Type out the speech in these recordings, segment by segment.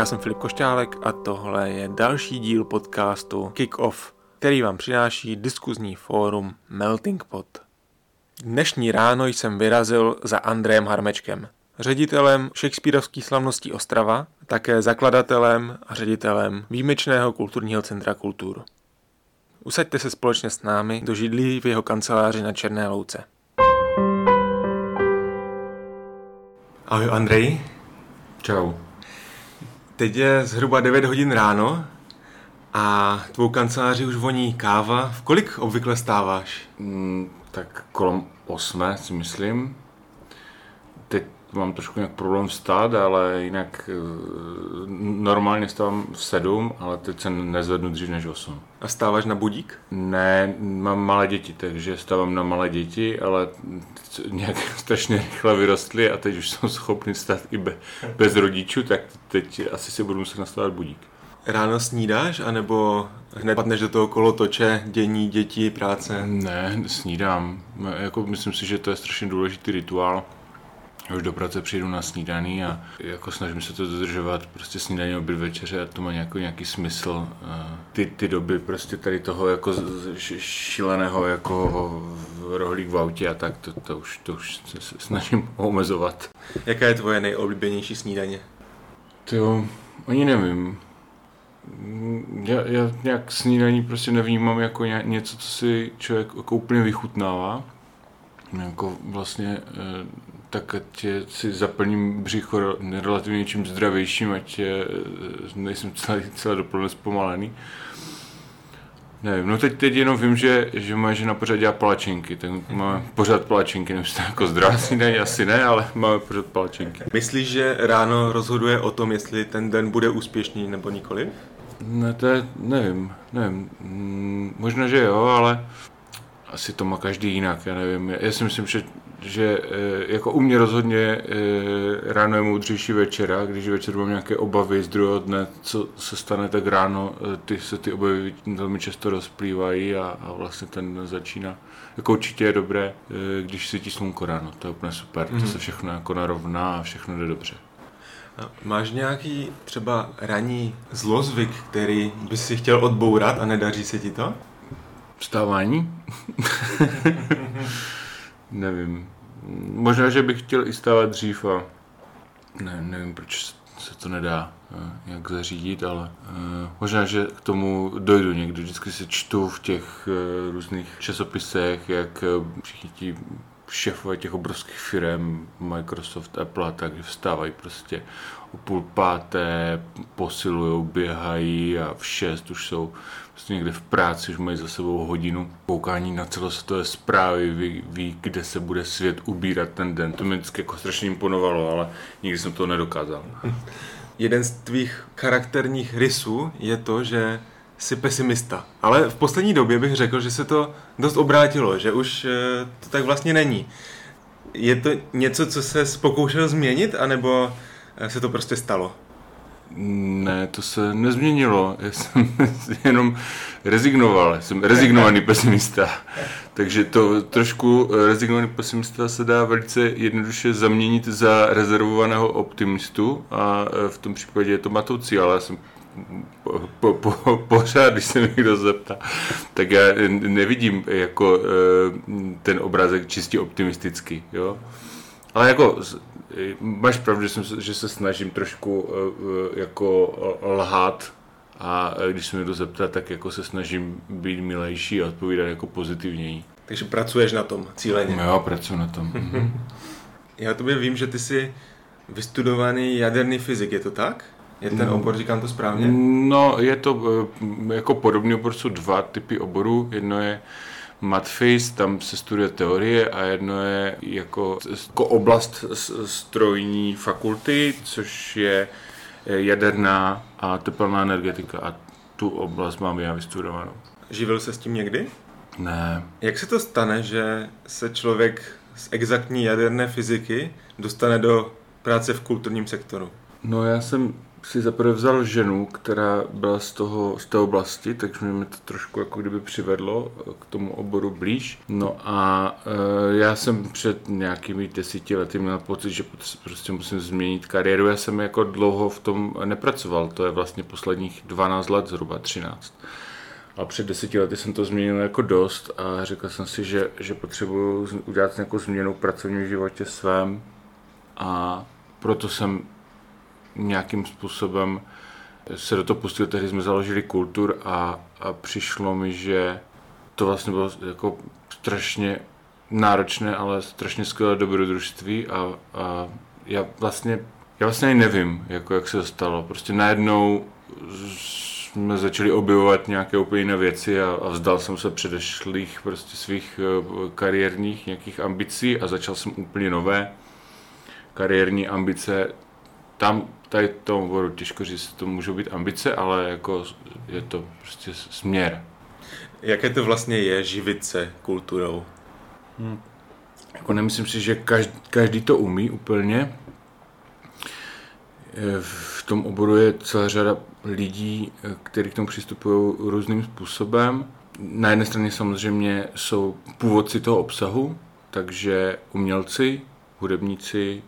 Já jsem Filip Košťálek a tohle je další díl podcastu Kick Off, který vám přináší diskuzní fórum Melting Pot. Dnešní ráno jsem vyrazil za Andrejem Harmečkem, ředitelem Shakespeareovských slavností Ostrava, také zakladatelem a ředitelem výjimečného kulturního centra kultur. Usaďte se společně s námi do židlí v jeho kanceláři na Černé louce. Ahoj Andrej. Čau. Teď je zhruba 9 hodin ráno a tvou kanceláři už voní káva. V kolik obvykle stáváš? Mm, tak kolem 8 si myslím. Mám trošku nějak problém vstát, ale jinak eh, normálně stávám v 7, ale teď se nezvednu dřív než 8. A stáváš na budík? Ne, mám malé děti, takže stávám na malé děti, ale nějak strašně rychle vyrostly a teď už jsou schopni stát i be, bez rodičů, tak teď asi si budu muset nastavit budík. Ráno snídáš, anebo hned padneš do toho kolotoče, dění, děti, práce? Ne, snídám. Jako myslím si, že to je strašně důležitý rituál už do práce přijdu na snídaní a jako snažím se to dodržovat, prostě snídaní, oběd, večeře a to má nějaký, nějaký smysl. Ty, ty doby prostě tady toho jako šíleného jako rohlík v autě a tak, to, to, už, to už se snažím omezovat. Jaká je tvoje nejoblíbenější snídaně? To ani nevím. Já, já nějak snídaní prostě nevnímám jako něco, co si člověk jako úplně vychutnává. Jako vlastně eh, tak ať si zaplním břicho relativně něčím zdravějším, ať je, nejsem celý, celé dopoledne zpomalený. Nevím, no teď, teď jenom vím, že, že moje žena pořád dělá palačinky, tak máme pořád palačinky, nevím, to jako zdravá snídaně, asi ne, ale máme pořád palačinky. Myslíš, že ráno rozhoduje o tom, jestli ten den bude úspěšný nebo nikoli? Ne, to je, nevím, nevím, mm, možná, že jo, ale asi to má každý jinak, já nevím. Já si myslím, že, že eh, jako u mě rozhodně eh, ráno je moudřejší večera, když večer mám nějaké obavy z druhého dne, co se stane, tak ráno eh, ty se ty obavy velmi často rozplývají a, a vlastně ten začíná. Jako určitě je dobré, když svítí slunko ráno, to je úplně super, mm. to mhm. se všechno jako narovná a všechno jde dobře. Máš nějaký třeba ranní zlozvyk, který bys si chtěl odbourat a nedaří se ti to? Vstávání? Nevím. Možná, že bych chtěl i stávat dřív a ne, nevím, proč se to nedá eh, jak zařídit, ale uh, možná, že k tomu dojdu někdy. Vždycky se čtu v těch uh, různých časopisech, jak všichni ti šéfové těch obrovských firm, Microsoft, Apple, takže vstávají prostě o půl páté, posilují, běhají a v šest už jsou prostě někde v práci, už mají za sebou hodinu koukání na celosvětové zprávy, ví, ví, kde se bude svět ubírat ten den. To mi vždycky jako strašně imponovalo, ale nikdy jsem to nedokázal. Jeden z tvých charakterních rysů je to, že jsi pesimista. Ale v poslední době bych řekl, že se to dost obrátilo, že už eh, to tak vlastně není. Je to něco, co se pokoušel změnit, anebo eh, se to prostě stalo? Ne, to se nezměnilo. Já jsem jenom rezignoval. Jsem rezignovaný pesimista. Takže to trošku rezignovaný pesimista se dá velice jednoduše zaměnit za rezervovaného optimistu a v tom případě je to matoucí, ale já jsem po, po, po, pořád, když se mi někdo zeptá, tak já nevidím jako eh, ten obrázek čistě optimistický, jo. Ale jako máš pravdu, že, jsem, že se snažím trošku eh, jako lhát a když se mi to zeptá, tak jako se snažím být milejší a odpovídat jako pozitivněji. Takže pracuješ na tom cíleně? Jo, pracuji na tom. Já tobě vím, že ty jsi vystudovaný jaderný fyzik, je to tak? Je ten obor, říkám to správně? No, je to eh, jako podobný obor, jsou dva typy oborů. Jedno je Matfis, tam se studuje teorie a jedno je jako, jako oblast strojní fakulty, což je eh, jaderná a teplná energetika a tu oblast mám já vystudovanou. Živil se s tím někdy? Ne. Jak se to stane, že se člověk z exaktní jaderné fyziky dostane do práce v kulturním sektoru? No já jsem si zaprvé vzal ženu, která byla z, toho, z té oblasti, takže mě to trošku jako kdyby přivedlo k tomu oboru blíž. No a e, já jsem před nějakými desíti lety měl pocit, že prostě musím změnit kariéru. Já jsem jako dlouho v tom nepracoval, to je vlastně posledních 12 let, zhruba 13. A před deseti lety jsem to změnil jako dost a řekl jsem si, že, že potřebuji udělat nějakou změnu v pracovním životě svém a proto jsem nějakým způsobem se do toho pustil, tehdy jsme založili kultur a, a přišlo mi, že to vlastně bylo jako strašně náročné, ale strašně skvělé dobrodružství a, a já vlastně, já vlastně ani nevím, jako jak se to stalo. Prostě najednou jsme začali objevovat nějaké úplně jiné věci a, a vzdal jsem se předešlých prostě svých uh, kariérních nějakých ambicí a začal jsem úplně nové kariérní ambice. Tam tady v tom oboru těžko říct, to můžou být ambice, ale jako je to prostě směr. Jaké to vlastně je živit se kulturou? Hmm. Jako nemyslím si, že každý, každý to umí úplně. V tom oboru je celá řada lidí, kteří k tomu přistupují různým způsobem. Na jedné straně samozřejmě jsou původci toho obsahu, takže umělci, hudebníci,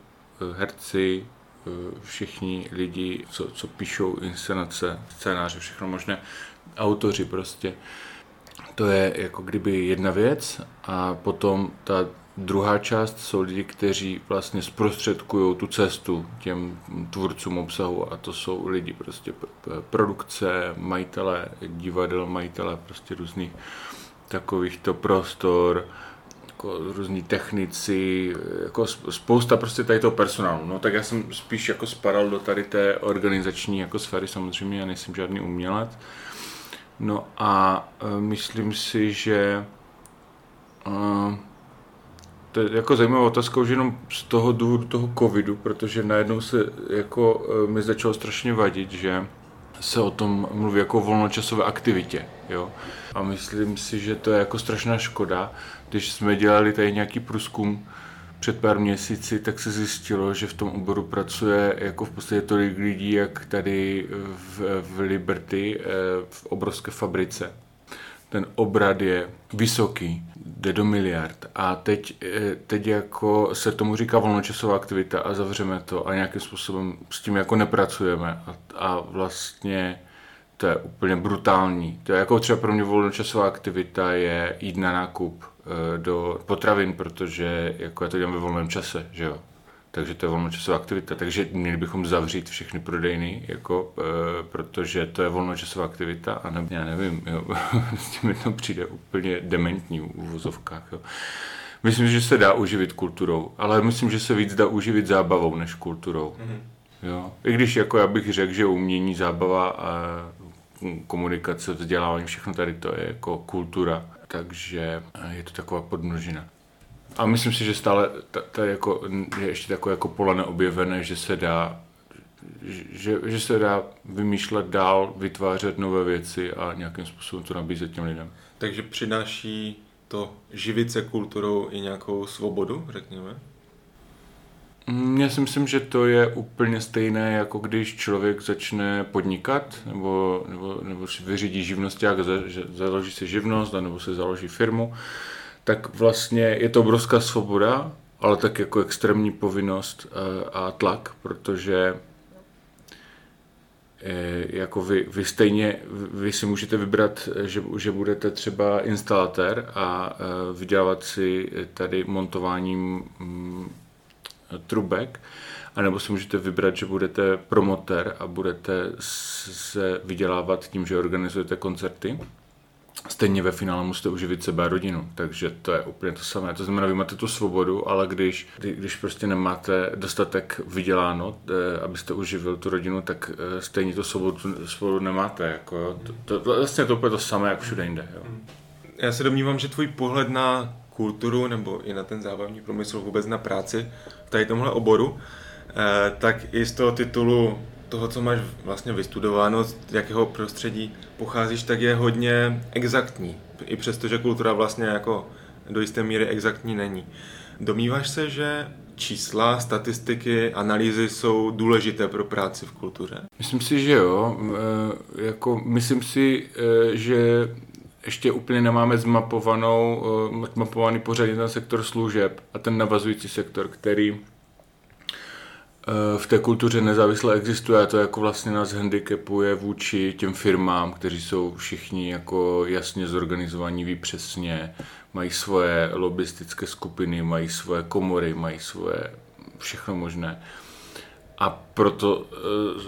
herci, všichni lidi, co, co píšou inscenace, scénáře, všechno možné, autoři prostě. To je jako kdyby jedna věc a potom ta druhá část jsou lidi, kteří vlastně zprostředkují tu cestu těm tvůrcům obsahu a to jsou lidi prostě produkce, majitele divadel, majitele prostě různých takovýchto prostor, jako různí technici, jako spousta prostě tady toho personálu. No tak já jsem spíš jako spadal do tady té organizační jako sféry samozřejmě, já nejsem žádný umělec. No a uh, myslím si, že uh, to je jako zajímavá otázka už jenom z toho důvodu toho covidu, protože najednou se jako uh, mi začalo strašně vadit, že se o tom mluví jako o volnočasové aktivitě. Jo? A myslím si, že to je jako strašná škoda. Když jsme dělali tady nějaký průzkum před pár měsíci, tak se zjistilo, že v tom oboru pracuje jako v podstatě tolik lidí, jak tady v, v Liberty, eh, v obrovské fabrice. Ten obrad je vysoký, jde do miliard. A teď, eh, teď jako se tomu říká volnočasová aktivita a zavřeme to a nějakým způsobem s tím jako nepracujeme. A, a vlastně to je úplně brutální. To je jako třeba pro mě volnočasová aktivita je jít na nákup do potravin, protože jako já to dělám ve volném čase, že jo. Takže to je volnočasová aktivita. Takže měli bychom zavřít všechny prodejny, jako, e, protože to je volnočasová aktivita, a nebo já nevím, jo, s tím mi to přijde úplně dementní v uvozovkách. Jo. Myslím, že se dá uživit kulturou, ale myslím, že se víc dá uživit zábavou než kulturou. Mm-hmm. Jo. I když jako já bych řekl, že umění, zábava a komunikace, vzdělávání, všechno tady to je jako kultura, takže je to taková podmnožina. A myslím si, že stále to je, jako, je ještě takové jako pole neobjevené, že se dá že, že se dá vymýšlet dál, vytvářet nové věci a nějakým způsobem to nabízet těm lidem. Takže přináší to živit se kulturou i nějakou svobodu, řekněme? Já si myslím, že to je úplně stejné, jako když člověk začne podnikat, nebo, nebo, nebo si vyřídí živnost, jak založí si živnost, nebo si založí firmu, tak vlastně je to obrovská svoboda, ale tak jako extrémní povinnost eh, a tlak, protože eh, jako vy, vy stejně, vy si můžete vybrat, že, že budete třeba instalatér a eh, vydělávat si tady montováním mm, trubek, anebo si můžete vybrat, že budete promotér a budete se vydělávat tím, že organizujete koncerty. Stejně ve finále musíte uživit sebe a rodinu, takže to je úplně to samé. To znamená, vy máte tu svobodu, ale když, když prostě nemáte dostatek vyděláno, eh, abyste uživil tu rodinu, tak eh, stejně tu svobodu, svobodu nemáte. Jako. To, to, vlastně to úplně to samé, jak všude jinde. Jo. Já se domnívám, že tvůj pohled na kulturu nebo i na ten zábavní průmysl, vůbec na práci v tady tomhle oboru, eh, tak i z toho titulu toho, co máš vlastně vystudováno, z jakého prostředí pocházíš, tak je hodně exaktní. I přesto, že kultura vlastně jako do jisté míry exaktní není. Domýváš se, že čísla, statistiky, analýzy jsou důležité pro práci v kultuře? Myslím si, že jo. E, jako, myslím si, e, že ještě úplně nemáme zmapovanou, e, zmapovaný pořadně ten sektor služeb a ten navazující sektor, který v té kultuře nezávisle existuje a to jako vlastně nás handicapuje vůči těm firmám, kteří jsou všichni jako jasně zorganizovaní, ví přesně, mají svoje lobistické skupiny, mají svoje komory, mají svoje všechno možné. A proto eh,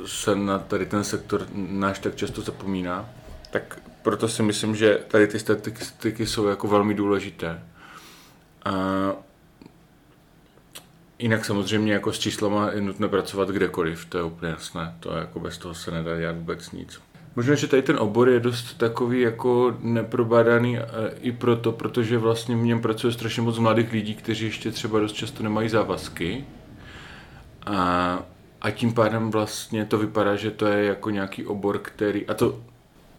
se na tady ten sektor náš tak často zapomíná. Tak proto si myslím, že tady ty statistiky jsou jako velmi důležité. A jinak samozřejmě jako s číslama je nutné pracovat kdekoliv, to je úplně jasné. To je jako bez toho se nedá dělat vůbec nic. Možná, že tady ten obor je dost takový jako neprobádaný e, i proto, protože vlastně v něm pracuje strašně moc mladých lidí, kteří ještě třeba dost často nemají závazky. A, a tím pádem vlastně to vypadá, že to je jako nějaký obor, který, a to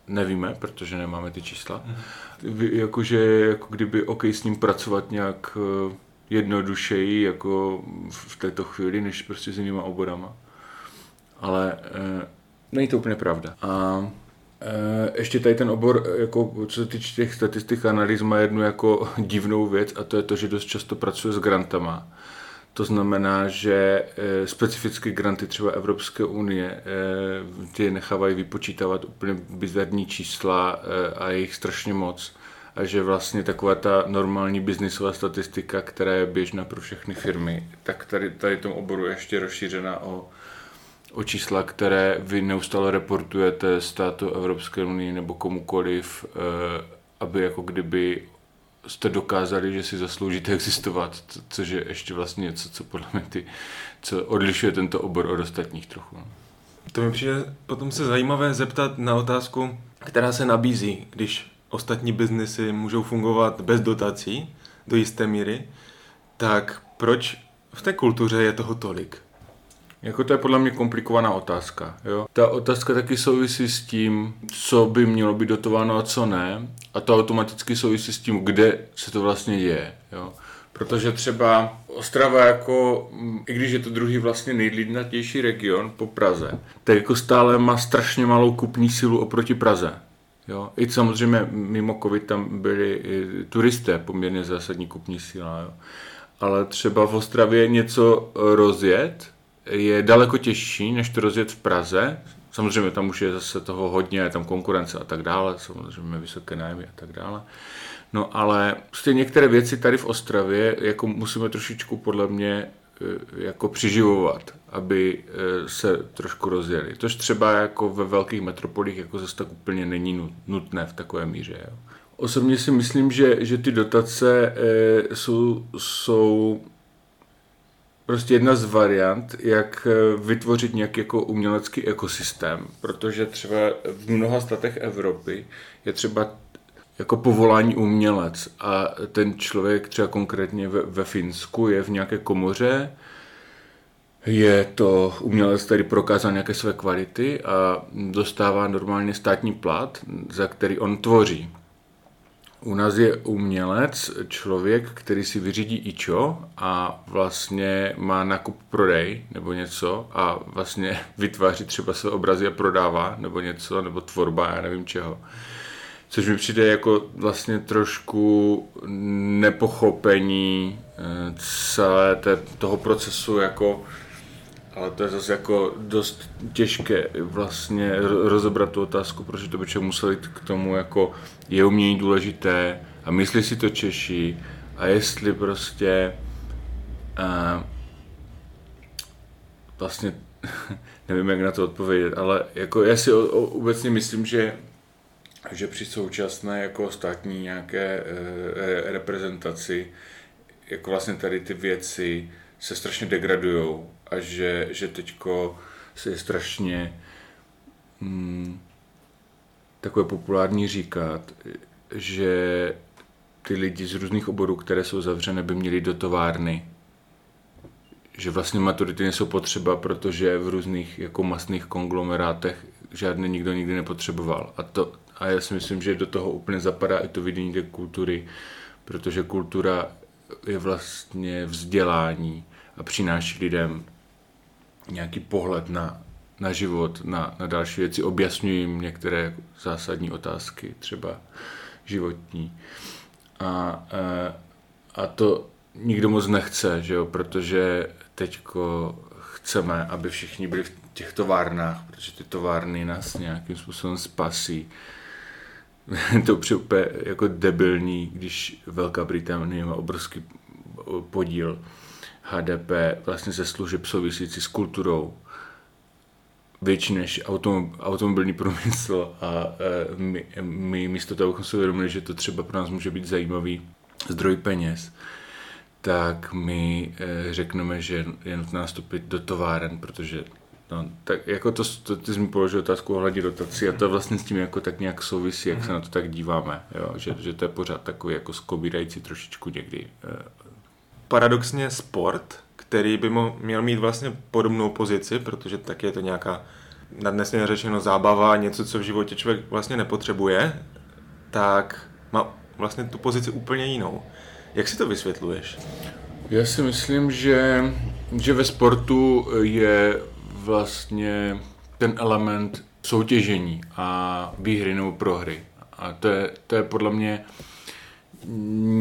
nevíme, protože nemáme ty čísla, mm. jakože jako kdyby OK s ním pracovat nějak e, jednodušeji jako v této chvíli, než prostě s jinýma oborama. Ale e, Není to úplně pravda. A e, ještě tady ten obor, jako, co se týče těch statistik analýz, má jednu jako divnou věc a to je to, že dost často pracuje s grantama. To znamená, že e, specifické granty třeba Evropské unie e, ty nechávají vypočítávat úplně bizarní čísla e, a je jich strašně moc. A že vlastně taková ta normální biznisová statistika, která je běžná pro všechny firmy, tak tady, tady tom oboru je ještě rozšířena o o čísla, které vy neustále reportujete státu Evropské unie nebo komukoliv, eh, aby jako kdyby jste dokázali, že si zasloužíte existovat, což je ještě vlastně něco, co podle mě ty, co odlišuje tento obor od ostatních trochu. No. To mi přijde potom se zajímavé zeptat na otázku, která se nabízí, když ostatní biznesy můžou fungovat bez dotací do jisté míry, tak proč v té kultuře je toho tolik? Jako to je podle mě komplikovaná otázka. Jo? Ta otázka taky souvisí s tím, co by mělo být dotováno a co ne. A to automaticky souvisí s tím, kde se to vlastně děje. Jo? Protože třeba Ostrava jako, i když je to druhý vlastně nejlidnatější region po Praze, tak jako stále má strašně malou kupní sílu oproti Praze. Jo? I samozřejmě mimo covid tam byli turisté, poměrně zásadní kupní síla. Jo? Ale třeba v Ostravě něco rozjet, je daleko těžší, než to rozjet v Praze. Samozřejmě tam už je zase toho hodně, je tam konkurence a tak dále, samozřejmě vysoké nájmy a tak dále. No ale prostě některé věci tady v Ostravě jako musíme trošičku podle mě eh, jako přiživovat, aby eh, se trošku rozjeli. Tož třeba jako ve velkých metropolích jako zase tak úplně není nutné v takové míře. Jo. Osobně si myslím, že, že ty dotace e, jsou, jsou prostě jedna z variant, jak eh, vytvořit nějaký jako umělecký ekosystém, protože třeba v mnoha statech Evropy je třeba jako povolání umělec a ten člověk třeba konkrétně ve, ve Finsku je v nějaké komoře, je to umělec, který prokázal nějaké své kvality a dostává normálně státní plat, za který on tvoří. U nás je umělec, člověk, který si vyřídí ičo a vlastně má nakup prodej nebo něco a vlastně vytváří třeba své obrazy a prodává nebo něco, nebo tvorba, já nevím čeho. Což mi přijde jako vlastně trošku nepochopení eh, celé té, toho procesu jako ale to je zase jako dost těžké vlastně rozebrat tu otázku, protože to by člověk musel jít k tomu, jako je umění důležité a myslí si to Češi a jestli prostě a, vlastně nevím, jak na to odpovědět, ale jako já si obecně myslím, že že při současné jako státní nějaké e, reprezentaci jako vlastně tady ty věci se strašně degradujou a že, že teďko se je strašně hmm, takové populární říkat, že ty lidi z různých oborů, které jsou zavřené, by měli do továrny. Že vlastně maturity nejsou potřeba, protože v různých jako masných konglomerátech žádný nikdo nikdy nepotřeboval. A, to, a já si myslím, že do toho úplně zapadá i to vidění té kultury, protože kultura je vlastně vzdělání a přináší lidem nějaký pohled na, na život, na, na další věci, objasňuji jim některé zásadní otázky, třeba životní. A, e, a to nikdo moc nechce, že jo? protože teďko chceme, aby všichni byli v těch továrnách, protože ty továrny nás nějakým způsobem spasí. to je úplně jako debilní, když Velká Británie má obrovský podíl HDP vlastně ze služeb souvisící s kulturou větší než autom, automobilní průmysl a e, my, my místo toho, abychom si uvědomili, že to třeba pro nás může být zajímavý zdroj peněz, tak my e, řekneme, že je nutné nastupit do továren, protože No, tak jako to, to ty jsi mi položil otázku ohledně dotací a to vlastně s tím jako tak nějak souvisí, jak se na to tak díváme, jo? Že, že to je pořád takový jako skobírající trošičku někdy. E, Paradoxně sport který by měl mít vlastně podobnou pozici, protože tak je to nějaká nadnesně řečeno zábava, něco, co v životě člověk vlastně nepotřebuje, tak má vlastně tu pozici úplně jinou. Jak si to vysvětluješ? Já si myslím, že, že ve sportu je vlastně ten element soutěžení a výhry nebo prohry. A to je, to je podle mě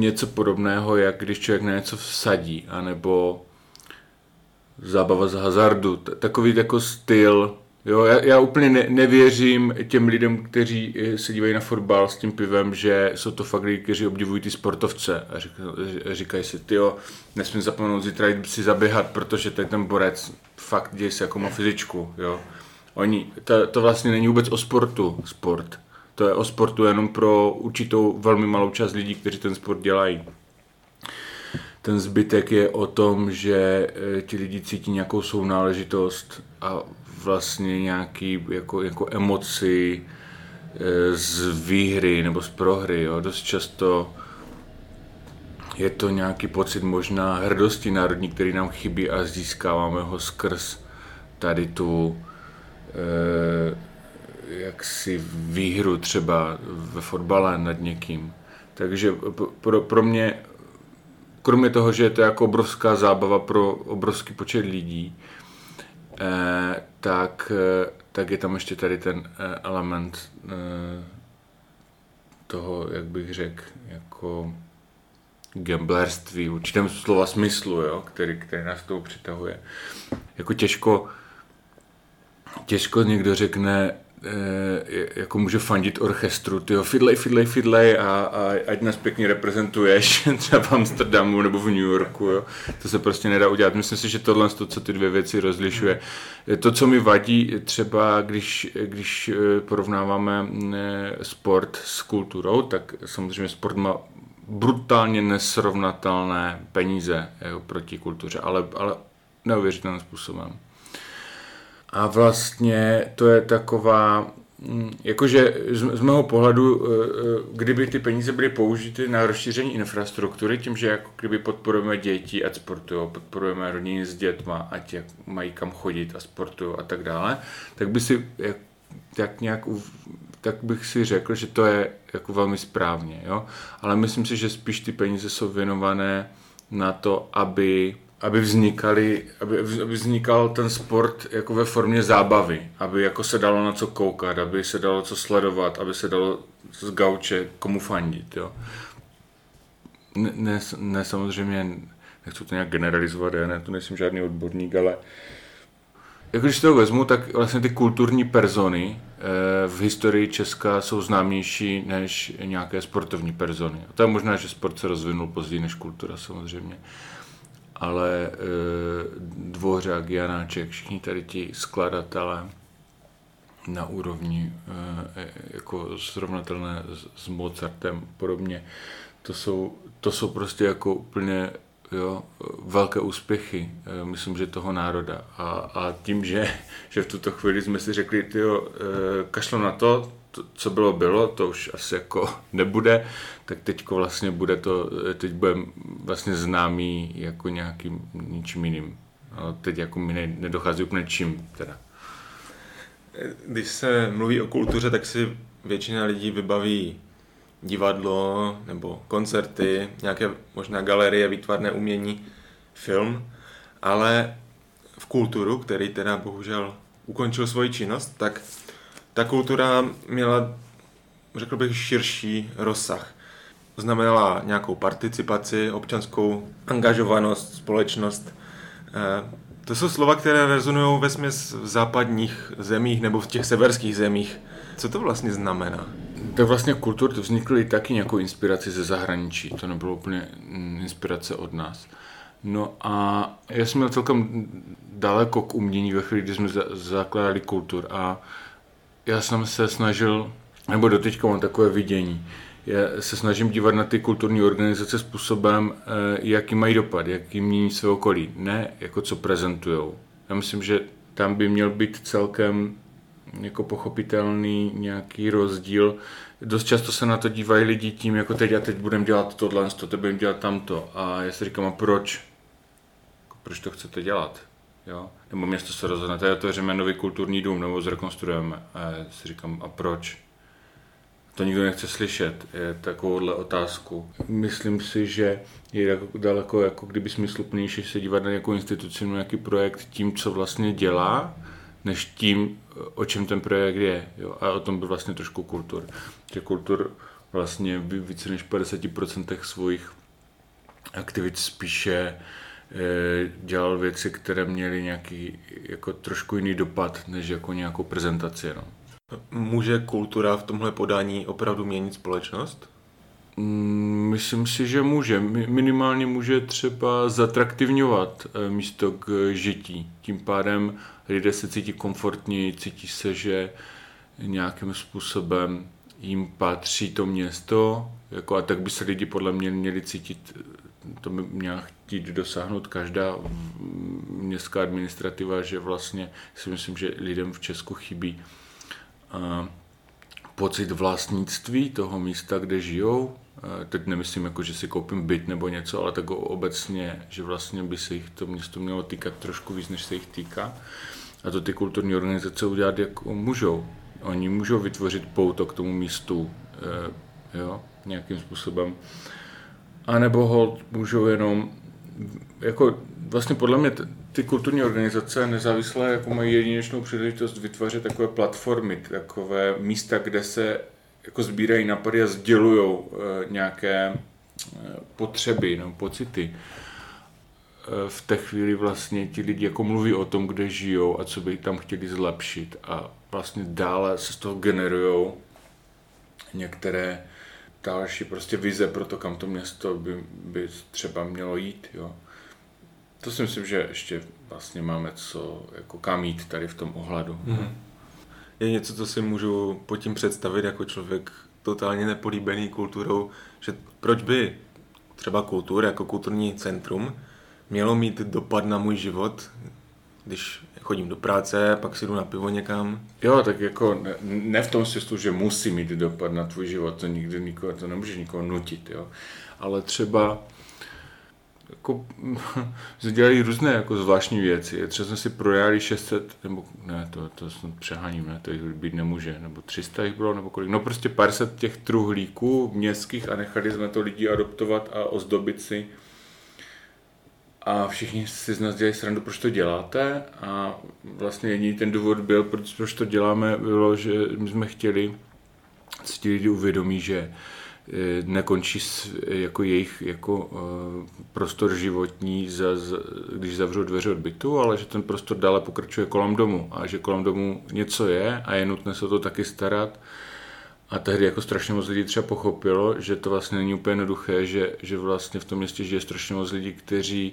něco podobného, jak když člověk na něco vsadí, anebo zábava z hazardu, takový jako styl. Jo, já, já úplně ne, nevěřím těm lidem, kteří eh, se dívají na fotbal s tím pivem, že jsou to fakt lidi, kteří obdivují ty sportovce a říkají, říkají si, ty jo, nesmím zapomenout zítra jít si zaběhat, protože to je ten borec fakt děje se jako má fyzičku, jo. Oni, to, to vlastně není vůbec o sportu, sport. To je o sportu jenom pro určitou velmi malou část lidí, kteří ten sport dělají ten zbytek je o tom, že eh, ti lidi cítí nějakou sounáležitost a vlastně nějaký jako, jako emoci eh, z výhry nebo z prohry. Jo. Dost často je to nějaký pocit možná hrdosti národní, který nám chybí a získáváme ho skrz tady tu eh, jaksi výhru třeba ve fotbale nad někým. Takže pro, pro mě kromě toho, že je to jako obrovská zábava pro obrovský počet lidí, eh, tak, eh, tak je tam ještě tady ten eh, element eh, toho, jak bych řekl, jako gamblerství v určitém slova smyslu, jo, který, který nás toho přitahuje. Jako těžko, těžko někdo řekne, jako může fandit orchestru, ty fidlej, fidlej, fidlej a, a ať nás pěkně reprezentuješ třeba v Amsterdamu nebo v New Yorku, jo. To se prostě nedá udělat. Myslím si, že tohle to, co ty dvě věci rozlišuje. To, co mi vadí třeba, když, když eh, porovnáváme eh, sport s kulturou, tak samozřejmě sport má brutálně nesrovnatelné peníze jo, proti kultuře, ale, ale neuvěřitelným způsobem. A vlastně to je taková, mm, jakože z, z mého pohledu, eh, eh, kdyby ty peníze byly použity na rozšíření infrastruktury, tím, že jako kdyby podporujeme děti, ať sportují, podporujeme rodiny s dětma, ať jak mají kam chodit a sportují a tak dále, tak by si jak, tak nějak tak bych si řekl, že to je jako velmi správně, jo? ale myslím si, že spíš ty peníze jsou věnované na to, aby aby vznikaly, aby, aby vznikal ten sport jako ve formě zábavy, aby jako se dalo na co koukat, aby se dalo co sledovat, aby se dalo z gauče komu fandit, jo. Ne, ne, ne samozřejmě, nechci to nějak generalizovat, já ne, to nejsem žádný odborník, ale jako když to vezmu, tak vlastně ty kulturní persony eh, v historii Česka jsou známější než nějaké sportovní persony. To je možná, že sport se rozvinul později než kultura samozřejmě ale e, Dvořák, Janáček, všichni tady ti skladatelé na úrovni e, jako srovnatelné s, Mozartem podobně, to jsou, to jsou prostě jako úplně jo, velké úspěchy, e, myslím, že toho národa. A, a tím, že, že v tuto chvíli jsme si řekli, tyjo, e, kašlo na to, to, co bylo, bylo, to už asi jako nebude, tak teď vlastně bude to, teď bude vlastně známý jako nějakým ničím jiným. Ale teď jako mi ne, nedochází úplně čím teda. Když se mluví o kultuře, tak si většina lidí vybaví divadlo nebo koncerty, nějaké možná galerie, výtvarné umění, film, ale v kulturu, který teda bohužel ukončil svoji činnost, tak ta kultura měla, řekl bych, širší rozsah. Znamenala nějakou participaci, občanskou angažovanost, společnost. Eh, to jsou slova, které rezonují ve směs v západních zemích nebo v těch severských zemích. Co to vlastně znamená? Tak vlastně kultur vznikly taky nějakou inspiraci ze zahraničí. To nebylo úplně inspirace od nás. No a já jsem měl celkem daleko k umění ve chvíli, kdy jsme zakládali kultur a já jsem se snažil, nebo doteďka mám takové vidění, já se snažím dívat na ty kulturní organizace způsobem, eh, jaký mají dopad, jaký mění své okolí, ne jako co prezentujou. Já myslím, že tam by měl být celkem jako pochopitelný nějaký rozdíl. Dost často se na to dívají lidi tím, jako teď a teď budeme dělat tohle, to teď budeme dělat tamto. A já si říkám, a proč? Proč to chcete dělat? Jo? Nebo město se rozhodne, tady otevřeme nový kulturní dům, nebo zrekonstruujeme. A já si říkám, a proč? To nikdo nechce slyšet, je takovouhle otázku. Myslím si, že je daleko, jako kdyby smysluplnější se dívat na nějakou instituci, na nějaký projekt tím, co vlastně dělá, než tím, o čem ten projekt je. Jo? A o tom by vlastně trošku kultur. Že kultur vlastně by více než 50% svých aktivit spíše dělal věci, které měly nějaký jako trošku jiný dopad, než jako nějakou prezentaci. No. Může kultura v tomhle podání opravdu měnit společnost? Mm, myslím si, že může. Minimálně může třeba zatraktivňovat eh, místo k žití. Tím pádem lidé se cítí komfortněji, cítí se, že nějakým způsobem jim patří to město, jako a tak by se lidi podle mě měli cítit, to by měla chtít dosáhnout každá městská administrativa, že vlastně si myslím, že lidem v Česku chybí uh, pocit vlastnictví toho místa, kde žijou. Teď nemyslím, jako, že si koupím byt nebo něco, ale tak obecně, že vlastně by se jich to město mělo týkat trošku víc, než se jich týká. A to ty kulturní organizace udělat, jak můžou. Oni můžou vytvořit pouto k tomu místu, eh, jo, nějakým způsobem. A nebo hold můžou jenom, jako vlastně podle mě ty kulturní organizace nezávislé jako mají jedinečnou příležitost vytvářet takové platformy, takové místa, kde se jako sbírají napady a sdělují e, nějaké e, potřeby nebo pocity. E, v té chvíli vlastně ti lidi jako mluví o tom, kde žijou a co by tam chtěli zlepšit a vlastně dále se z toho generují některé další prostě vize pro to, kam to město by, by třeba mělo jít. Jo to si myslím, že ještě vlastně máme co jako kam jít tady v tom ohledu. Mm-hmm. Je něco, co si můžu pod tím představit jako člověk totálně nepolíbený kulturou, že proč by třeba kultura jako kulturní centrum mělo mít dopad na můj život, když chodím do práce, pak si jdu na pivo někam. Jo, tak jako ne, ne v tom smyslu, že musí mít dopad na tvůj život, to nikdy nikoho, to nemůže nikoho nutit, jo. Ale třeba jako, dělají různé jako zvláštní věci. Třeba jsme si projali 600, nebo ne, to, to jsem přeháním, ne, to jich být nemůže, nebo 300 jich bylo, nebo kolik. No prostě 50 těch truhlíků městských a nechali jsme to lidi adoptovat a ozdobit si. A všichni si z nás dělají srandu, proč to děláte. A vlastně jediný ten důvod byl, proč, proč to děláme, bylo, že my jsme chtěli, si lidi uvědomí, že Eh, nekončí jako jejich jako eh, prostor životní, za, za, když zavřou dveře od bytu, ale že ten prostor dále pokračuje kolem domu a že kolem domu něco je a je nutné se o to taky starat. A tehdy jako strašně moc lidí třeba pochopilo, že to vlastně není úplně jednoduché, že, že vlastně v tom městě žije strašně moc lidí, kteří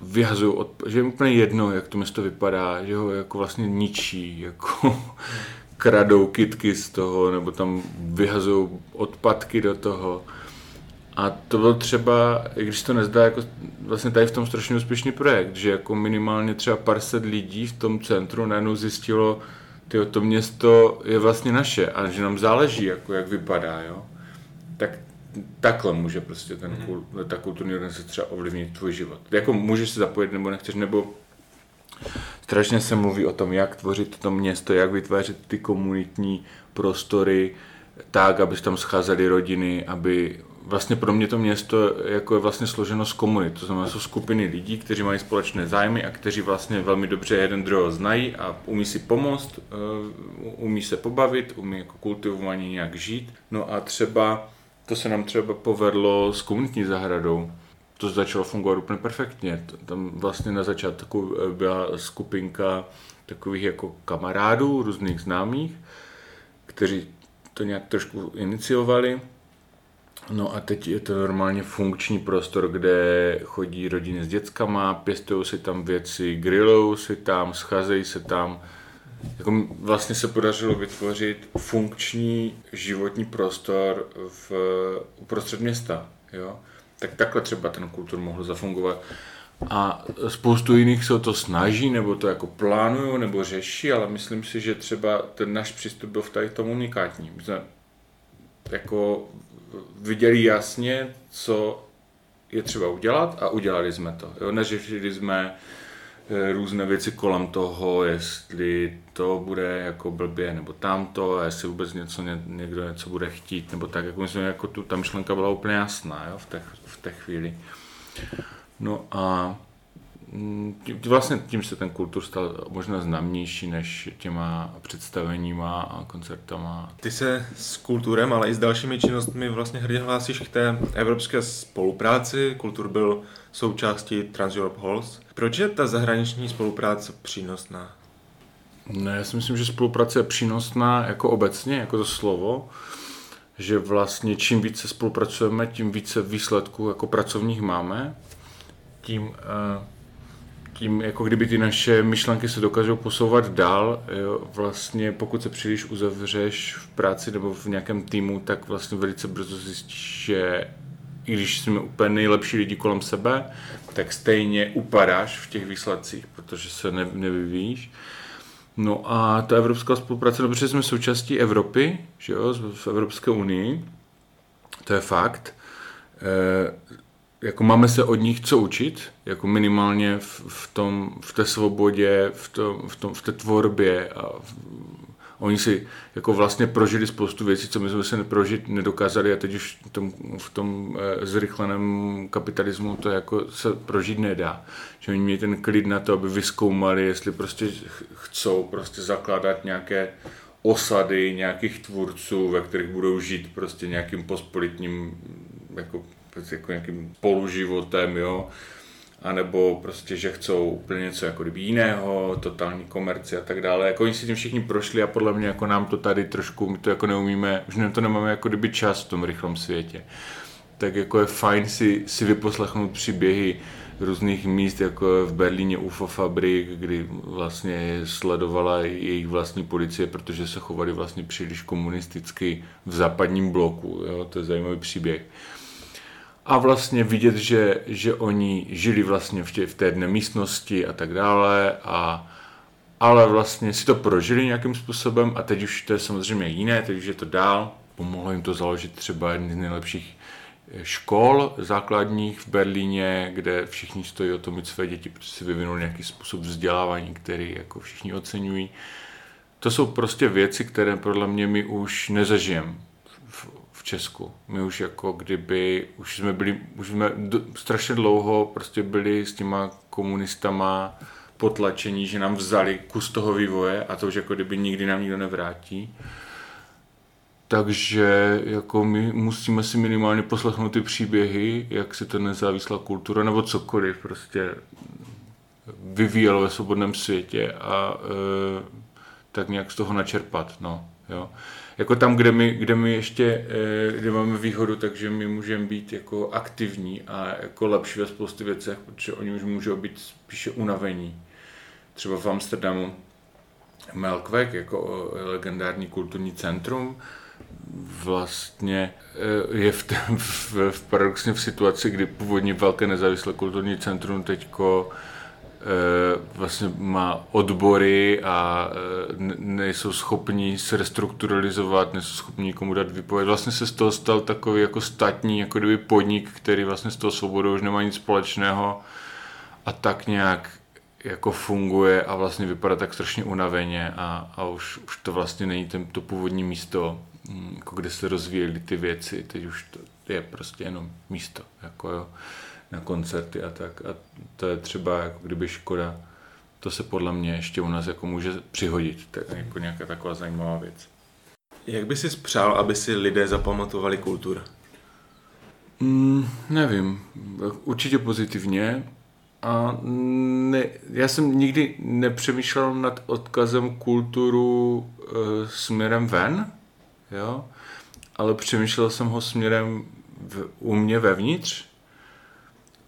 vyhazují, od, že je úplně jedno, jak to město vypadá, že ho jako vlastně ničí, jako kradou kitky z toho, nebo tam vyhazují odpadky do toho. A to byl třeba, i když to nezdá, jako vlastně tady v tom strašně úspěšný projekt, že jako minimálně třeba pár set lidí v tom centru najednou zjistilo, tyjo, to město je vlastně naše a že nám záleží, jako jak vypadá, jo. Tak takhle může prostě ten, mm. ta kulturní organizace třeba ovlivnit tvůj život. Jako můžeš se zapojit nebo nechceš, nebo strašně se mluví o tom, jak tvořit to město, jak vytvářet ty komunitní prostory, tak, aby se tam scházely rodiny, aby vlastně pro mě to město jako je vlastně složeno z komunit, to znamená, jsou skupiny lidí, kteří mají společné zájmy a kteří vlastně velmi dobře jeden druhého znají a umí si pomoct, eh, umí se pobavit, umí jako kultivovaně nějak žít. No a třeba, to se nám třeba povedlo s komunitní zahradou, to začalo fungovat úplně perfektně. Tam vlastně na začátku eh, byla skupinka takových jako kamarádů, různých známých, kteří to nějak trošku iniciovali No a teď je to normálně funkční prostor, kde chodí rodiny s dětskama, pěstují si tam věci, grillou si tam, scházejí se tam. Jako vlastně se podařilo vytvořit funkční životní prostor v uprostřed města. Jo? Tak takhle třeba ten kultur mohl zafungovat. A spoustu jiných se o to snaží, nebo to jako plánují, nebo řeší, ale myslím si, že třeba ten náš přístup byl v tady tom unikátní. My jsme jako viděli jasně, co je třeba udělat a udělali jsme to. Jo? Neřešili jsme eh, různé věci kolem toho, jestli to bude jako blbě nebo tamto, a jestli vůbec něco, někdo něco bude chtít, nebo tak, jako myslím, jako tu, ta myšlenka byla úplně jasná jo, v, té, v té chvíli. No a vlastně tím se ten kultur stal možná známější než těma představeníma a koncertama. Ty se s kulturem, ale i s dalšími činnostmi vlastně hrdě hlásíš k té evropské spolupráci. Kultur byl součástí Trans-Europe Halls. Proč je ta zahraniční spolupráce přínosná? Ne, já si myslím, že spolupráce je přínosná jako obecně, jako to slovo, že vlastně čím více spolupracujeme, tím více výsledků jako pracovních máme, tím uh, tím, jako kdyby ty naše myšlenky se dokážou posouvat dál, jo, vlastně pokud se příliš uzavřeš v práci nebo v nějakém týmu, tak vlastně velice brzo zjistíš, že i když jsme úplně nejlepší lidi kolem sebe, tak stejně upadáš v těch výsledcích, protože se ne, nevyvíjíš. No a ta evropská spolupráce, protože jsme součástí Evropy, že jo, v Evropské unii, to je fakt. E, jako máme se od nich co učit, jako minimálně v, v, tom, v té svobodě, v, tom, v, tom, v té tvorbě a v, oni si jako vlastně prožili spoustu věcí, co my jsme se neprožit nedokázali a teď už v tom, v tom e, zrychleném kapitalismu to jako se prožít nedá. Že oni měli ten klid na to, aby vyskoumali, jestli prostě chcou prostě zakládat nějaké osady nějakých tvůrců, ve kterých budou žít prostě nějakým pospolitním jako jako nějakým poluživotem, jo, anebo prostě, že chcou úplně něco jako kdyby jiného, totální komerci a tak dále. Jako oni si tím všichni prošli a podle mě jako nám to tady trošku, my to jako neumíme, už to nemáme jako kdyby čas v tom rychlém světě. Tak jako je fajn si, si vyposlechnout příběhy různých míst, jako v Berlíně UFO Fabrik, kdy vlastně sledovala jejich vlastní policie, protože se chovali vlastně příliš komunisticky v západním bloku. Jo? To je zajímavý příběh a vlastně vidět, že, že oni žili vlastně v, tě, v té jedné místnosti a tak dále a ale vlastně si to prožili nějakým způsobem a teď už to je samozřejmě jiné, teď už je to dál. Pomohlo jim to založit třeba jedny z nejlepších eh, škol základních v Berlíně, kde všichni stojí o to mít své děti, si vyvinuli nějaký způsob vzdělávání, který jako všichni oceňují. To jsou prostě věci, které podle mě my už nezažijeme Česku. My už jako kdyby, už jsme byli, už jsme do, strašně dlouho prostě byli s těma komunistama potlačení, že nám vzali kus toho vývoje a to už jako kdyby nikdy nám nikdo nevrátí. Takže jako my musíme si minimálně poslechnout ty příběhy, jak se to nezávislá kultura nebo cokoliv prostě vyvíjelo ve svobodném světě a e, tak nějak z toho načerpat. No, jo jako tam, kde my, kde my ještě eh, kde máme výhodu, takže my můžeme být jako aktivní a jako lepší ve spoustě věcech, protože oni už můžou být spíše unavení. Třeba v Amsterdamu Melkweg jako eh, legendární kulturní centrum vlastně eh, je v, v, v paradoxně v situaci, kdy původně velké nezávislé kulturní centrum teďko vlastně má odbory a eh, nejsou schopni se restrukturalizovat, nejsou schopni nikomu dát výpověď. Vlastně se z toho stal takový jako státní, jako kdyby podnik, který vlastně z toho svobodou už nemá nic společného a tak nějak jako funguje a vlastně vypadá tak strašně unaveně a, a už, už to vlastně není ten, to původní místo, mm, jako kde se rozvíjely ty věci, teď už to je prostě jenom místo, jako jo, na koncerty a tak. A to je třeba, jako kdyby škoda, to se podle mě ještě u nás jako může přihodit, je jako nějaká taková zajímavá věc. Jak by si spřál, aby si lidé zapamatovali kultur? Mm, nevím, určitě pozitivně. A ne, já jsem nikdy nepřemýšlel nad odkazem kulturu e, směrem ven, jo? ale přemýšlel jsem ho směrem v, u mě vevnitř.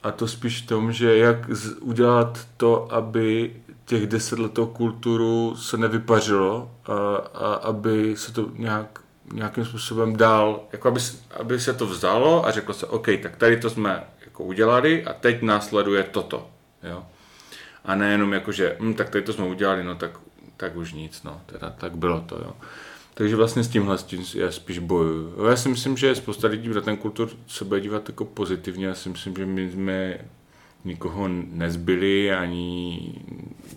A to spíš v tom, že jak z, udělat to, aby těch deset letou kulturu se nevypařilo a, a aby se to nějak, nějakým způsobem dál, jako aby, aby se to vzalo a řeklo se, OK, tak tady to jsme jako udělali a teď následuje toto. Jo? A nejenom jako, že hm, tak tady to jsme udělali, no tak, tak už nic, no, teda tak bylo to, jo. Takže vlastně s tímhle s tím já spíš bojuju. Já si myslím, že spousta lidí na ten kultur se bude dívat jako pozitivně. Já si myslím, že my jsme nikoho nezbyli, ani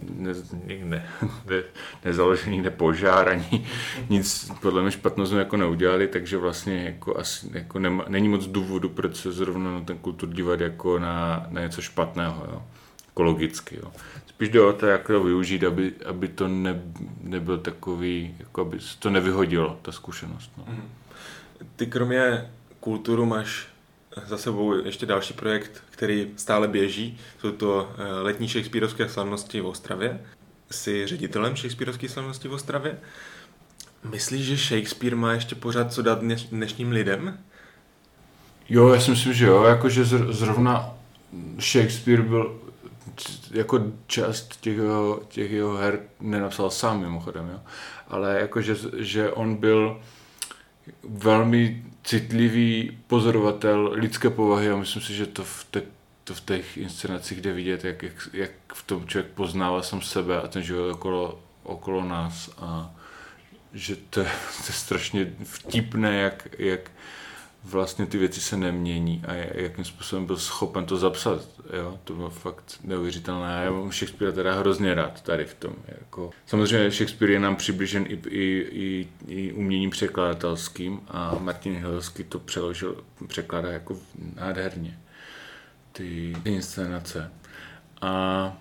ne, ne, ne, nezaložený nepožár, ani nic podle mě špatno jsme jako neudělali, takže vlastně jako asi jako nema, není moc důvodu, proč se zrovna na ten kultur dívat jako na, na něco špatného, jo. ekologicky. Jo. Spíš jde o to, jak to využít, aby, aby to ne, nebyl takový, jako aby to nevyhodilo, ta zkušenost. No. Mhm. Ty kromě kulturu máš za sebou ještě další projekt, který stále běží. Jsou to eh, letní Shakespeareovské slavnosti v Ostravě. Jsi ředitelem Shakespeareovské slavnosti v Ostravě. Myslíš, že Shakespeare má ještě pořád co dát dneš, dnešním lidem? Jo, já si myslím, že jo, jakože zrovna Shakespeare byl jako část těch jeho, těch jeho her nenapsal sám mimochodem, jo. ale jakože že on byl velmi citlivý pozorovatel lidské povahy a myslím si, že to v, te, to v těch inscenacích jde vidět, jak, jak, jak v tom člověk poznává sám sebe a ten život okolo, okolo nás a že to to je strašně vtipné, jak, jak vlastně ty věci se nemění a jakým způsobem byl schopen to zapsat. Jo? To bylo fakt neuvěřitelné. Já mám Shakespeare teda hrozně rád tady v tom. Jako. Samozřejmě Shakespeare je nám přibližen i, i, i, i uměním překladatelským a Martin Hilsky to přeložil, překládá jako nádherně ty inscenace. A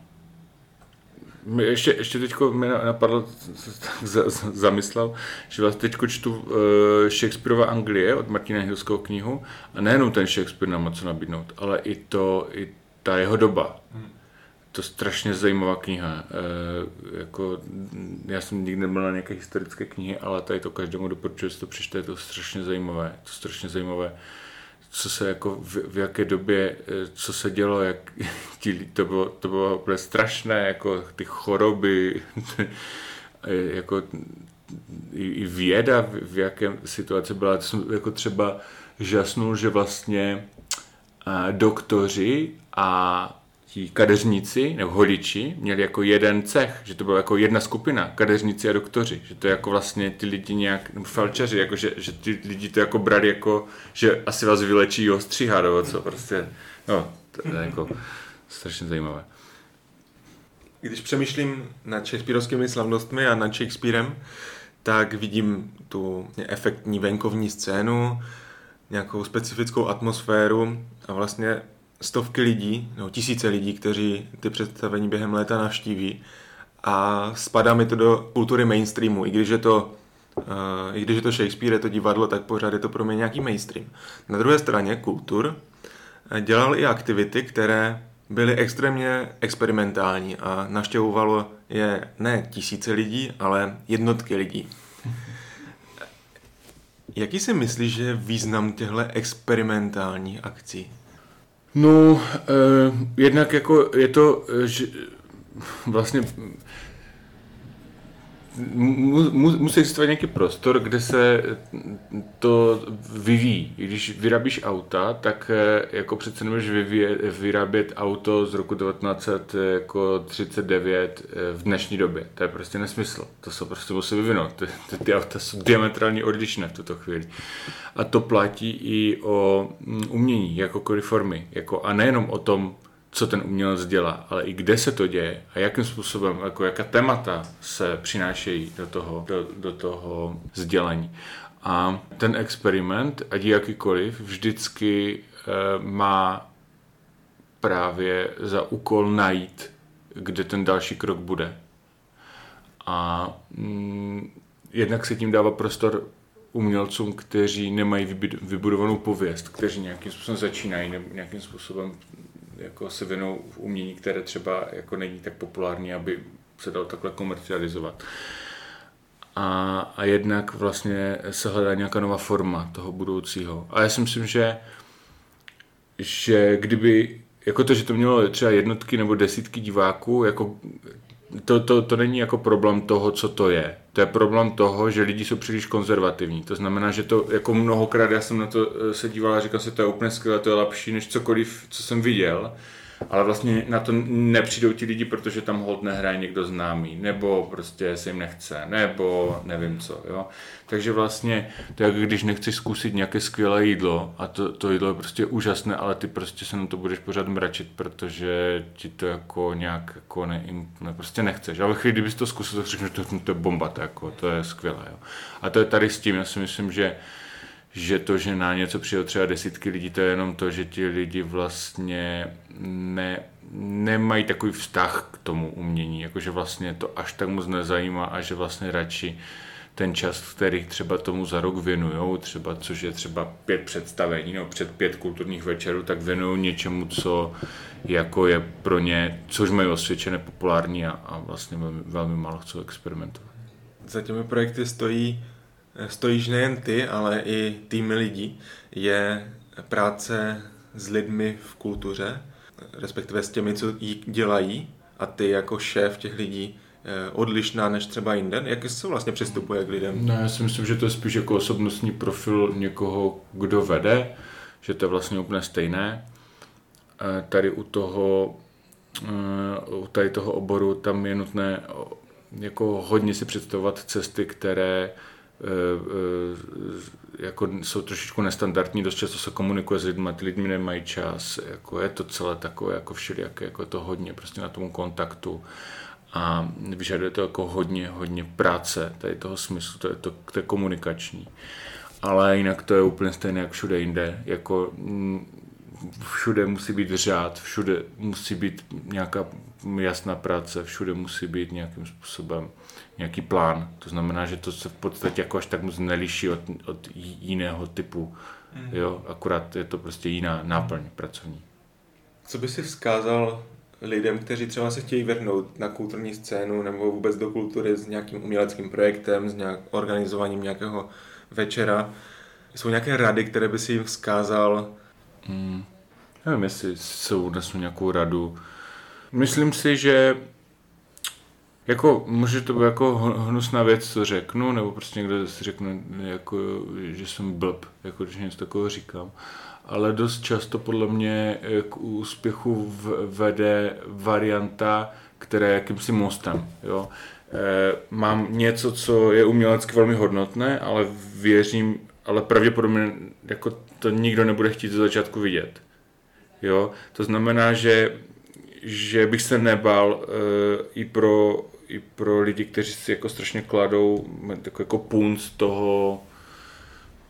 ještě, ještě teď mi napadlo, zamyslel, že vlastně teď čtu uh, Shakespeareova Anglie od Martina Hilského knihu a nejenom ten Shakespeare nám co nabídnout, ale i to, i ta jeho doba. Hmm. To je strašně zajímavá kniha. E, jako, já jsem nikdy nebyl na nějaké historické knihy, ale tady to každému doporučuji, že to přečte, je to strašně zajímavé. To strašně zajímavé co se jako v, v jaké době, eh, co se dělo, jak ti, to bylo, to bylo úplně strašné, jako ty choroby, jako i, věda, v, jaké situaci byla. To jsem jako třeba žasnul, že vlastně a, doktoři a ti kadeřníci nebo holiči měli jako jeden cech, že to byla jako jedna skupina, kadeřníci a doktoři, že to jako vlastně ty lidi nějak, nebo felčaři, jako že, že ty lidi to jako brali jako, že asi vás vylečí ostříha, nebo co, prostě, no, to je jako strašně zajímavé. Když přemýšlím nad Shakespeareovskými slavnostmi a nad Shakespearem, tak vidím tu efektní venkovní scénu, nějakou specifickou atmosféru a vlastně stovky lidí, nebo tisíce lidí, kteří ty představení během léta navštíví a spadá mi to do kultury mainstreamu, i když je to Uh, I když je to Shakespeare, je to divadlo, tak pořád je to pro mě nějaký mainstream. Na druhé straně kultur eh, dělal i aktivity, které byly extrémně experimentální a naštěvovalo je ne tisíce lidí, ale jednotky lidí. Jaký si myslíš, že je význam těchto experimentálních akcí? No, eh, jednak jako je to, eh, že vlastně musí existovat nějaký prostor, kde se to vyvíjí. Když vyrábíš auta, tak eh, jako přece nemůžeš vyrábět auto z roku 1939 eh, v dnešní době. To je prostě nesmysl. To se prostě musí vyvinout. Ty, ty, ty auta jsou diametrálně odlišné v tuto chvíli. A to platí i o mm, umění, jako formy. Jako, a nejenom o tom, co ten umělec dělá, ale i kde se to děje a jakým způsobem, jako jaká témata se přinášejí do toho, do, do toho sdělení. A ten experiment, ať jakýkoliv, vždycky e, má právě za úkol najít, kde ten další krok bude. A mm, jednak se tím dává prostor umělcům, kteří nemají vybudovanou pověst, kteří nějakým způsobem začínají nebo nějakým způsobem jako se věnou v umění, které třeba jako není tak populární, aby se dalo takhle komercializovat. A, a jednak vlastně se hledá nějaká nová forma toho budoucího. A já si myslím, že, že kdyby, jako to, že to mělo třeba jednotky nebo desítky diváků, jako to, to, to není jako problém toho, co to je. To je problém toho, že lidi jsou příliš konzervativní. To znamená, že to jako mnohokrát já jsem na to eh, se díval a říkal si, to je úplně skvělé, to je lepší než cokoliv, co jsem viděl ale vlastně na to nepřijdou ti lidi, protože tam hold nehraje někdo známý, nebo prostě se jim nechce, nebo nevím co, jo. Takže vlastně to je jak když nechceš zkusit nějaké skvělé jídlo a to, to jídlo je prostě úžasné, ale ty prostě se na to budeš pořád mračit, protože ti to jako nějak jako ne, ne prostě nechceš. Ale chvíli, kdybys to zkusil, tak řekneš, to, to je bomba, to, jako, to je skvělé, jo. A to je tady s tím, já si myslím, že že to, že na něco přijde třeba desítky lidí, to je jenom to, že ti lidi vlastně ne, nemají takový vztah k tomu umění, jakože vlastně to až tak moc nezajímá a že vlastně radši ten čas, který třeba tomu za rok věnují, třeba, což je třeba pět představení nebo před pět kulturních večerů, tak věnují něčemu, co jako je pro ně, což mají osvědčené populární a, a vlastně velmi, velmi málo chcou experimentovat. Za těmi projekty stojí stojíš nejen ty, ale i týmy lidí, je práce s lidmi v kultuře, respektive s těmi, co ji dělají a ty jako šéf těch lidí eh, odlišná než třeba jinde? Jak se vlastně přistupuje k lidem? No, já si myslím, že to je spíš jako osobnostní profil někoho, kdo vede, že to je vlastně úplně stejné. Eh, tady u toho, eh, u tady toho oboru tam je nutné jako hodně si představovat cesty, které jako jsou trošičku nestandardní, dost často se komunikuje s lidmi, ty lidmi nemají čas, jako je to celé takové jako všelijaké, jako je to hodně prostě na tom kontaktu a vyžaduje to jako hodně, hodně práce tady toho smyslu, to je, to, to je komunikační. Ale jinak to je úplně stejné jak všude jinde, jako mm, všude musí být řád, všude musí být nějaká jasná práce, všude musí být nějakým způsobem nějaký plán. To znamená, že to se v podstatě jako až tak moc neliší od, od jiného typu. Mm. Jo, akorát je to prostě jiná náplň mm. pracovní. Co by si vzkázal lidem, kteří třeba se chtějí vrhnout na kulturní scénu nebo vůbec do kultury s nějakým uměleckým projektem, s nějak organizováním nějakého večera? Jsou nějaké rady, které by si jim vzkázal? Mm. Nevím, jestli jsou nesu nějakou radu. Myslím si, že jako, může to být jako hnusná věc, co řeknu, nebo prostě někdo si řekne, jako, že jsem blb, jako když něco takového říkám. Ale dost často podle mě k úspěchu vede varianta, která je jakýmsi mostem. Jo? E, mám něco, co je umělecky velmi hodnotné, ale věřím, ale pravděpodobně jako to nikdo nebude chtít ze začátku vidět. Jo? To znamená, že, že bych se nebal e, i pro i pro lidi, kteří si jako strašně kladou jako, jako punc toho,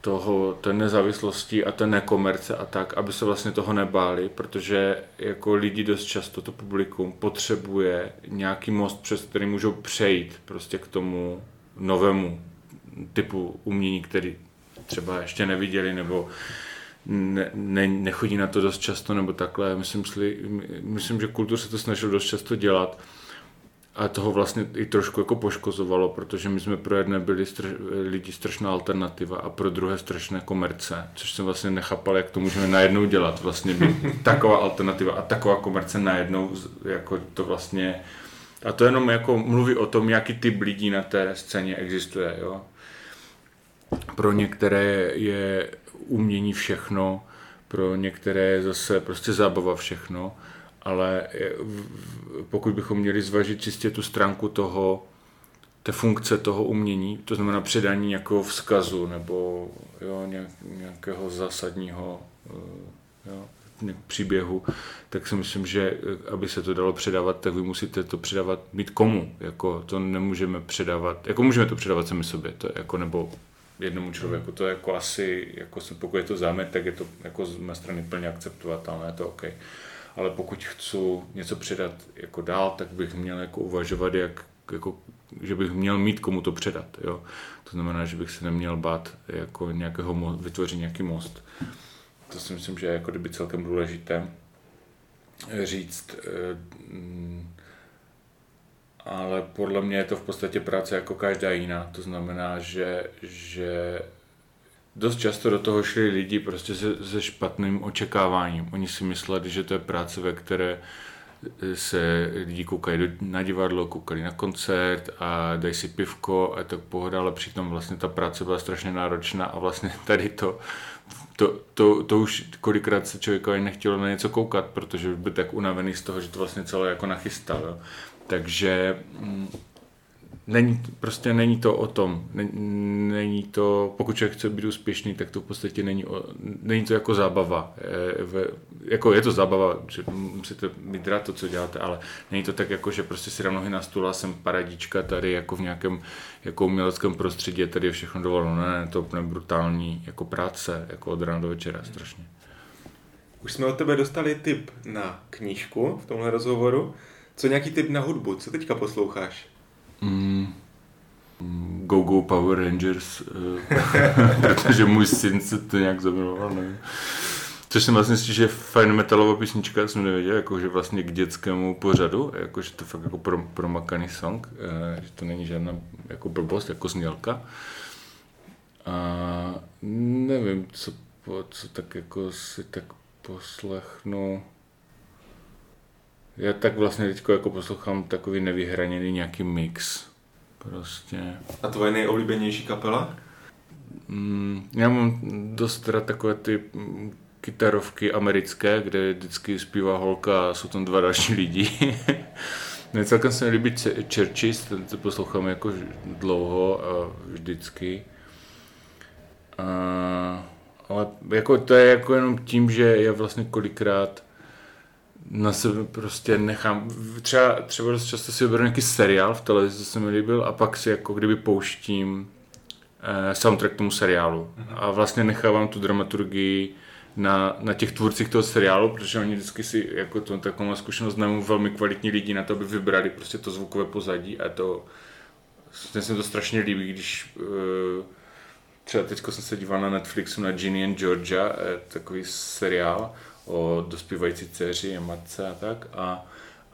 toho, té nezávislosti a té nekomerce a tak, aby se vlastně toho nebáli, protože jako lidi dost často to publikum potřebuje nějaký most, přes který můžou přejít prostě k tomu novému typu umění, který třeba ještě neviděli, nebo ne, ne, nechodí na to dost často, nebo takhle. Myslím, myslím, že kultur se to snažil dost často dělat a toho vlastně i trošku jako poškozovalo, protože my jsme pro jedné byli straš, lidi strašná alternativa a pro druhé strašné komerce, což jsem vlastně nechápal, jak to můžeme najednou dělat, vlastně být taková alternativa a taková komerce najednou, jako to vlastně, a to jenom jako mluví o tom, jaký typ lidí na té scéně existuje, jo. Pro některé je umění všechno, pro některé je zase prostě zábava všechno ale pokud bychom měli zvažit čistě tu stránku toho, té funkce toho umění, to znamená předání nějakého vzkazu nebo jo, nějakého zásadního eh, jo, příběhu, tak si myslím, že eh, aby se to dalo předávat, tak vy musíte to předávat mít komu. Jako to nemůžeme předávat, jako můžeme to předávat sami sobě, to jako nebo jednomu člověku. To jako asi, jako pokud je to záměr, tak je to jako z mé strany plně akceptovatelné, je to OK. Ale pokud chci něco předat jako dál, tak bych měl jako uvažovat, jak, jako, že bych měl mít komu to předat. Jo? To znamená, že bych se neměl bát jako nějakého vytvořit nějaký most. To si myslím, že je jako kdyby celkem důležité říct. Eh, mm, ale podle mě je to v podstatě práce jako každá jiná. To znamená, že, že dost často do toho šli lidi prostě se, se špatným očekáváním. Oni si mysleli, že to je práce, ve které se lidi koukají do, na divadlo, koukali na koncert a dají si pivko a tak pohoda, ale přitom vlastně ta práce byla strašně náročná a vlastně tady to, to, to, to už kolikrát se člověk nechtělo na něco koukat, protože by tak unavený z toho, že to vlastně celé jako nachystal. Jo. Takže mm, není, prostě není to o tom. Není to, pokud člověk chce být úspěšný, tak to v podstatě není, o, není to jako zábava. Je, jako je to zábava, že musíte mít rád to, co děláte, ale není to tak jako, že prostě si dám nohy na stůl a jsem paradička tady jako v nějakém jako uměleckém prostředí, tady je všechno dovoleno. Ne, ne, to je brutální jako práce, jako od rána do večera, strašně. Už jsme od tebe dostali tip na knížku v tomhle rozhovoru. Co nějaký tip na hudbu? Co teďka posloucháš? Mm, Go Go Power Rangers, eh, protože můj syn se to nějak zamiloval, nevím. Což jsem vlastně že je fajn metalová písnička, jsem nevěděl, jako, že vlastně k dětskému pořadu, jako, že to fakt jako pro, promakaný song, eh, že to není žádná jako blbost, jako znělka. A nevím, co, co tak jako si tak poslechnu. Já tak vlastně teď jako poslouchám takový nevyhraněný nějaký mix. Prostě. A tvoje nejoblíbenější kapela? Mm, já mám dost rád takové ty kytarovky americké, kde vždycky zpívá holka a jsou tam dva další lidi. Mě celkem se mi líbí Churches, ten to poslouchám jako dlouho a vždycky. A, ale jako to je jako jenom tím, že já vlastně kolikrát na sebe prostě nechám, třeba, třeba dost často si vyberu nějaký seriál v televizi, co se mi líbil a pak si jako kdyby pouštím eh, soundtrack tomu seriálu uh-huh. a vlastně nechávám tu dramaturgii na, na těch tvůrcích toho seriálu, protože oni vždycky si jako to, takovou zkušenost znamenou velmi kvalitní lidi na to, aby vybrali prostě to zvukové pozadí a to mě se to strašně líbí, když uh, třeba teď jsem se díval na Netflixu na Ginny and Georgia, eh, takový seriál o dospívající dceři a matce a tak a,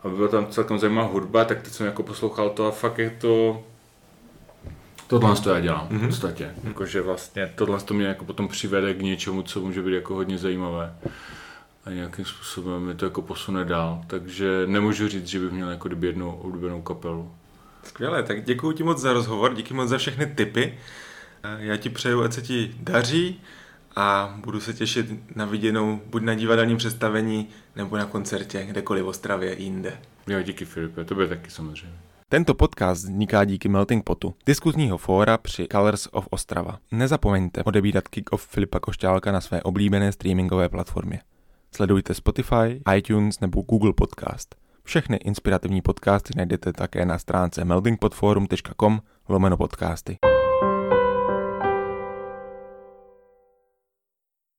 a byla tam celkem zajímavá hudba, tak teď jsem jako poslouchal to a fakt je to Tohle to já dělám mm-hmm. v podstatě. Mm-hmm. Jakože vlastně tohle to mě jako potom přivede k něčemu, co může být jako hodně zajímavé. A nějakým způsobem mi to jako posune dál. Takže nemůžu říct, že bych měl jako kdyby jednu oblíbenou kapelu. Skvěle, tak děkuji ti moc za rozhovor, díky moc za všechny tipy. Já ti přeju, ať se ti daří a budu se těšit na viděnou buď na divadelním představení nebo na koncertě, kdekoliv v Ostravě i jinde. Jo, díky Filipe, to bude taky samozřejmě. Tento podcast vzniká díky Melting Potu, diskuzního fóra při Colors of Ostrava. Nezapomeňte odebírat kick-off Filipa Košťálka na své oblíbené streamingové platformě. Sledujte Spotify, iTunes nebo Google Podcast. Všechny inspirativní podcasty najdete také na stránce meltingpodforum.com lomeno podcasty.